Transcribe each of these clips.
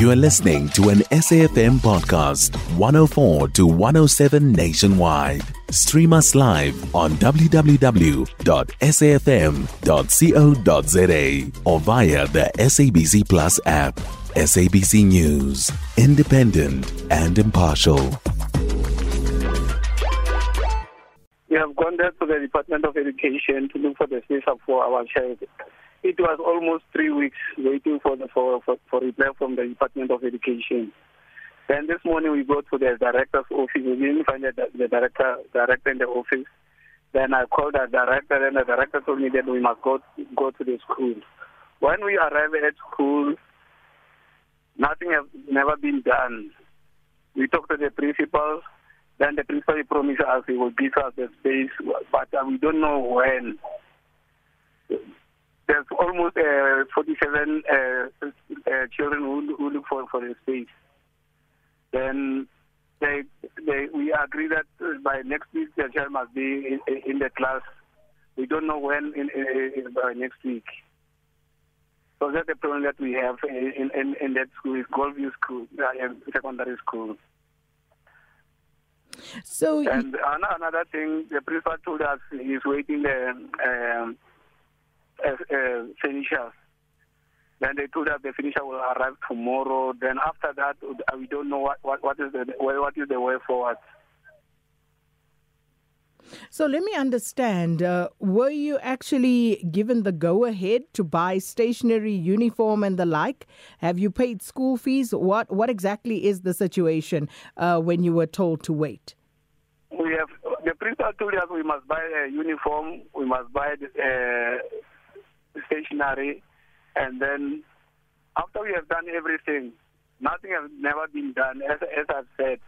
You are listening to an SAFM podcast, 104 to 107 nationwide. Stream us live on www.safm.co.za or via the SABC Plus app. SABC News, independent and impartial. We have gone there to the Department of Education to look for the space for our child. It was almost three weeks waiting for the for, for, for reply from the Department of Education. Then this morning we go to the director's office. We didn't find the, the director director in the office. Then I called the director, and the director told me that we must go go to the school. When we arrived at school, nothing has never been done. We talked to the principal. Then the principal promised us he will give us the space, but uh, we don't know when. There's almost uh, 47 uh, uh, children who, who look for, for the space. Then they, they, we agree that by next week the child must be in, in the class. We don't know when in, in, by next week. So that's the problem that we have in, in, in that school, is Golfview School, uh, secondary school. So and another thing, the principal told us he's waiting the um, finishers. Then they told us the finisher will arrive tomorrow. Then after that, we don't know what, what, what is the what is the way forward. So let me understand. Uh, were you actually given the go ahead to buy stationery, uniform, and the like? Have you paid school fees? What What exactly is the situation uh, when you were told to wait? We have the principal told us we must buy a uniform, we must buy uh, stationery, and then after we have done everything, nothing has never been done. As, as I've said,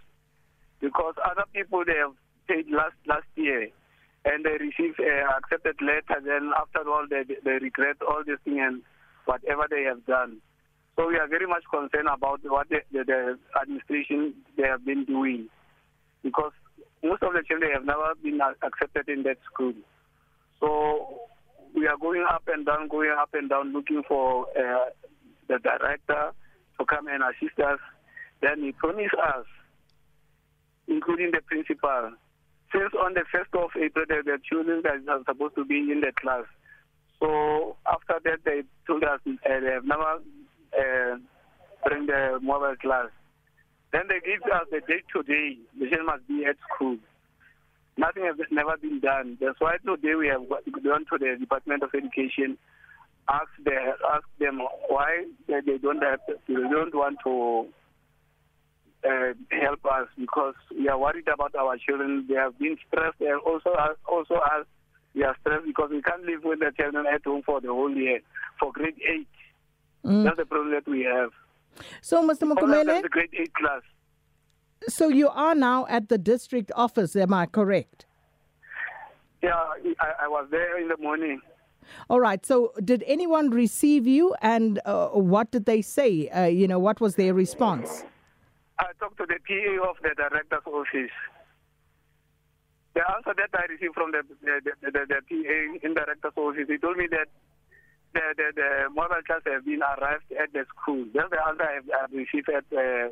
because other people they have paid last last year and they received uh, accepted letter. Then after all, they they regret all this thing and whatever they have done. So we are very much concerned about what the, the, the administration they have been doing, because most of the children have never been accepted in that school. So we are going up and down, going up and down, looking for uh, the director to come and assist us. Then he promised us, including the principal, since on the 1st of April, the, the children that are supposed to be in the class. So after that, they told us uh, they have never uh, bring the mobile class. Then they give us the date today. The children must be at school. Nothing has never been done. That's why today we have gone to the Department of Education, ask the, ask them why they, don't have, they don't want to uh, help us because we are worried about our children. They have been stressed. And also, also us, we are stressed because we can't live with the children at home for the whole year, for grade eight. Mm. That's the problem that we have. So, Mr. Mokomele, the grade eight class. So you are now at the district office, am I correct? Yeah, I, I was there in the morning. All right. So, did anyone receive you, and uh, what did they say? Uh, you know, what was their response? I talked to the PA of the director's office. The answer that I received from the the, the, the, the PA in the director's office, he told me that the, the, the mobile have been arrived at the school. That's the answer I've, I've received at uh,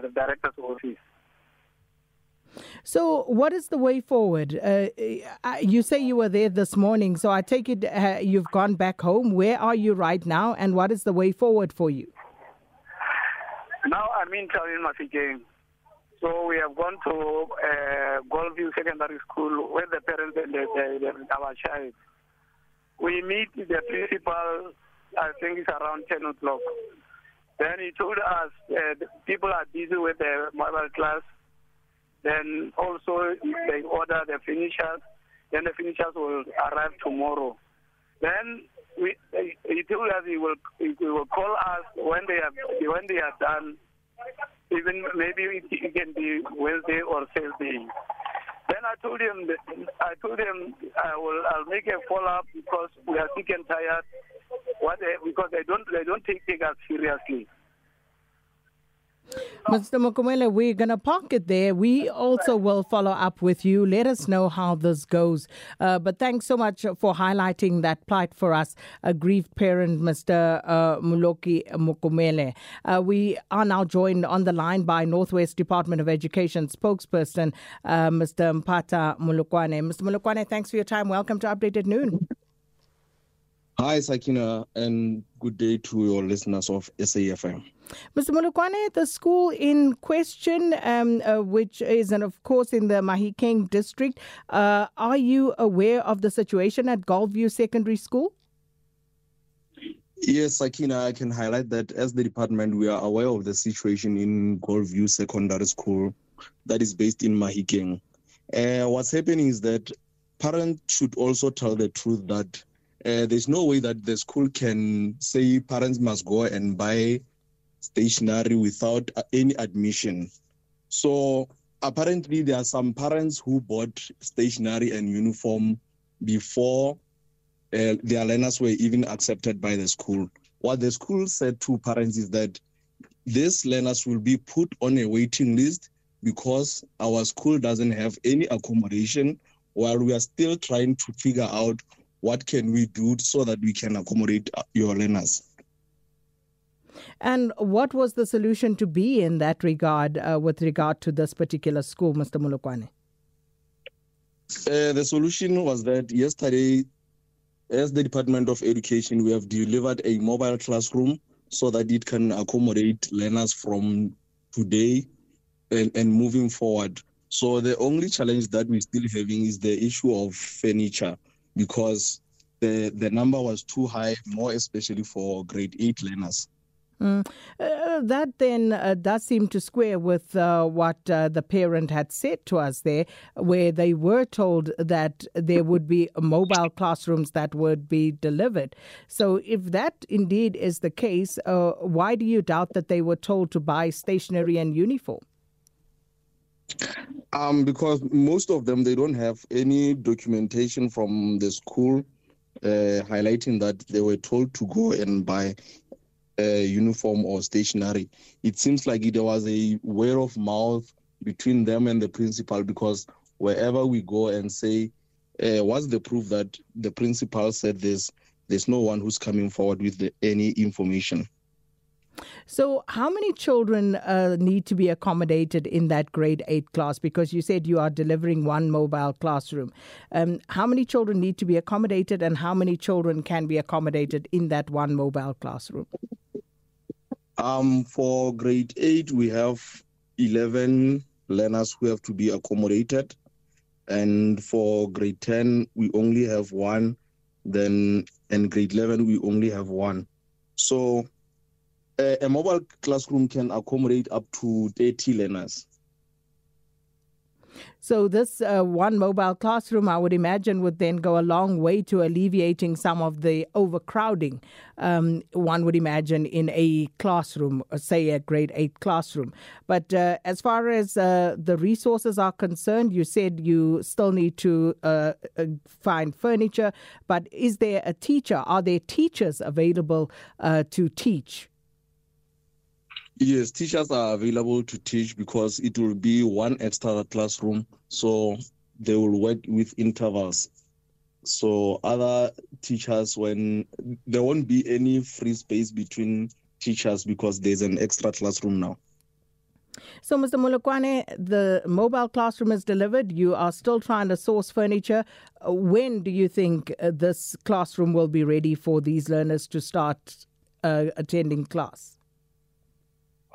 the director's office. So, what is the way forward? Uh, you say you were there this morning, so I take it uh, you've gone back home. Where are you right now, and what is the way forward for you? Now I'm in Town Mafikeng. So we have gone to uh, Golfview Secondary School where the parents and the, the, the, our child. We meet the principal, I think it's around 10 o'clock. Then he told us uh, people are busy with the mobile class. Then also they order the finishers. Then the finishers will arrive tomorrow. Then we, he told us he will he will call us when they are when they are done. Even maybe it can be Wednesday or Thursday. Then I told him I told him I will I'll make a follow up because we are sick and tired. What they, because they don't they don't take, take us seriously. Mr. Mokomele, we're going to park it there. We also will follow up with you. Let us know how this goes. Uh, but thanks so much for highlighting that plight for us, a grieved parent, Mr. Uh, Mmoloki Mokomele. Uh, we are now joined on the line by Northwest Department of Education spokesperson, uh, Mr. Mpata Mulukwane. Mr. Mulukwane, thanks for your time. Welcome to Updated Noon. Hi, Sakina, and good day to your listeners of SAFM. Mr. Mulukwane, the school in question, um, uh, which is, and of course, in the Mahikeng district, uh, are you aware of the situation at Golfview Secondary School? Yes, Sakina, I can highlight that as the department, we are aware of the situation in Golfview Secondary School that is based in Mahikeng. Uh, what's happening is that parents should also tell the truth that uh, there's no way that the school can say parents must go and buy stationery without uh, any admission. So apparently there are some parents who bought stationery and uniform before uh, their learners were even accepted by the school. What the school said to parents is that these learners will be put on a waiting list because our school doesn't have any accommodation while we are still trying to figure out what can we do so that we can accommodate uh, your learners. And what was the solution to be in that regard uh, with regard to this particular school, Mr. Mulukwane? Uh, the solution was that yesterday, as the Department of Education, we have delivered a mobile classroom so that it can accommodate learners from today and, and moving forward. So the only challenge that we're still having is the issue of furniture because the the number was too high, more especially for grade eight learners. Mm. Uh, that then uh, does seem to square with uh, what uh, the parent had said to us there, where they were told that there would be mobile classrooms that would be delivered. So, if that indeed is the case, uh, why do you doubt that they were told to buy stationery and uniform? Um, because most of them they don't have any documentation from the school uh, highlighting that they were told to go and buy a uniform or stationery. It seems like it was a word of mouth between them and the principal because wherever we go and say, uh, what's the proof that the principal said this? There's no one who's coming forward with the, any information. So, how many children uh, need to be accommodated in that grade eight class? Because you said you are delivering one mobile classroom. Um, how many children need to be accommodated, and how many children can be accommodated in that one mobile classroom? Um, for grade eight, we have 11 learners who have to be accommodated. And for grade 10, we only have one. Then in grade 11, we only have one. So a, a mobile classroom can accommodate up to 30 learners. So, this uh, one mobile classroom, I would imagine, would then go a long way to alleviating some of the overcrowding. Um, one would imagine in a classroom, uh, say a grade eight classroom. But uh, as far as uh, the resources are concerned, you said you still need to uh, uh, find furniture. But is there a teacher? Are there teachers available to teach? Yes, teachers are available to teach because it will be one extra classroom, so they will work with intervals. So other teachers, when there won't be any free space between teachers because there's an extra classroom now. So, Mr. Mulukwane, the mobile classroom is delivered. You are still trying to source furniture. When do you think uh, this classroom will be ready for these learners to start uh, attending class?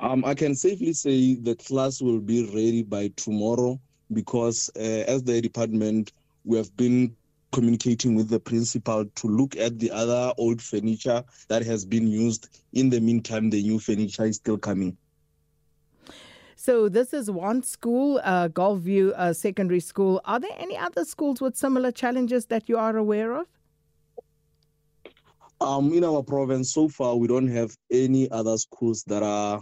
Um, I can safely say the class will be ready by tomorrow because, uh, as the department, we have been communicating with the principal to look at the other old furniture that has been used. In the meantime, the new furniture is still coming. So this is one school, uh, Golfview uh, Secondary School. Are there any other schools with similar challenges that you are aware of? Um, in our province, so far, we don't have any other schools that are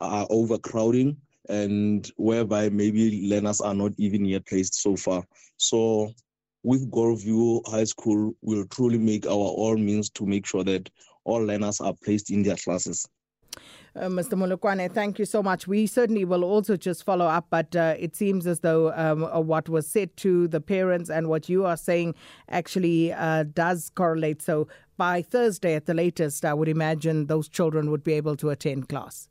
are overcrowding and whereby maybe learners are not even yet placed so far. So with Golfview High School, we'll truly make our all means to make sure that all learners are placed in their classes. Uh, Mr. Molokwane, thank you so much. We certainly will also just follow up, but uh, it seems as though um, uh, what was said to the parents and what you are saying actually uh, does correlate. So by Thursday at the latest, I would imagine those children would be able to attend class.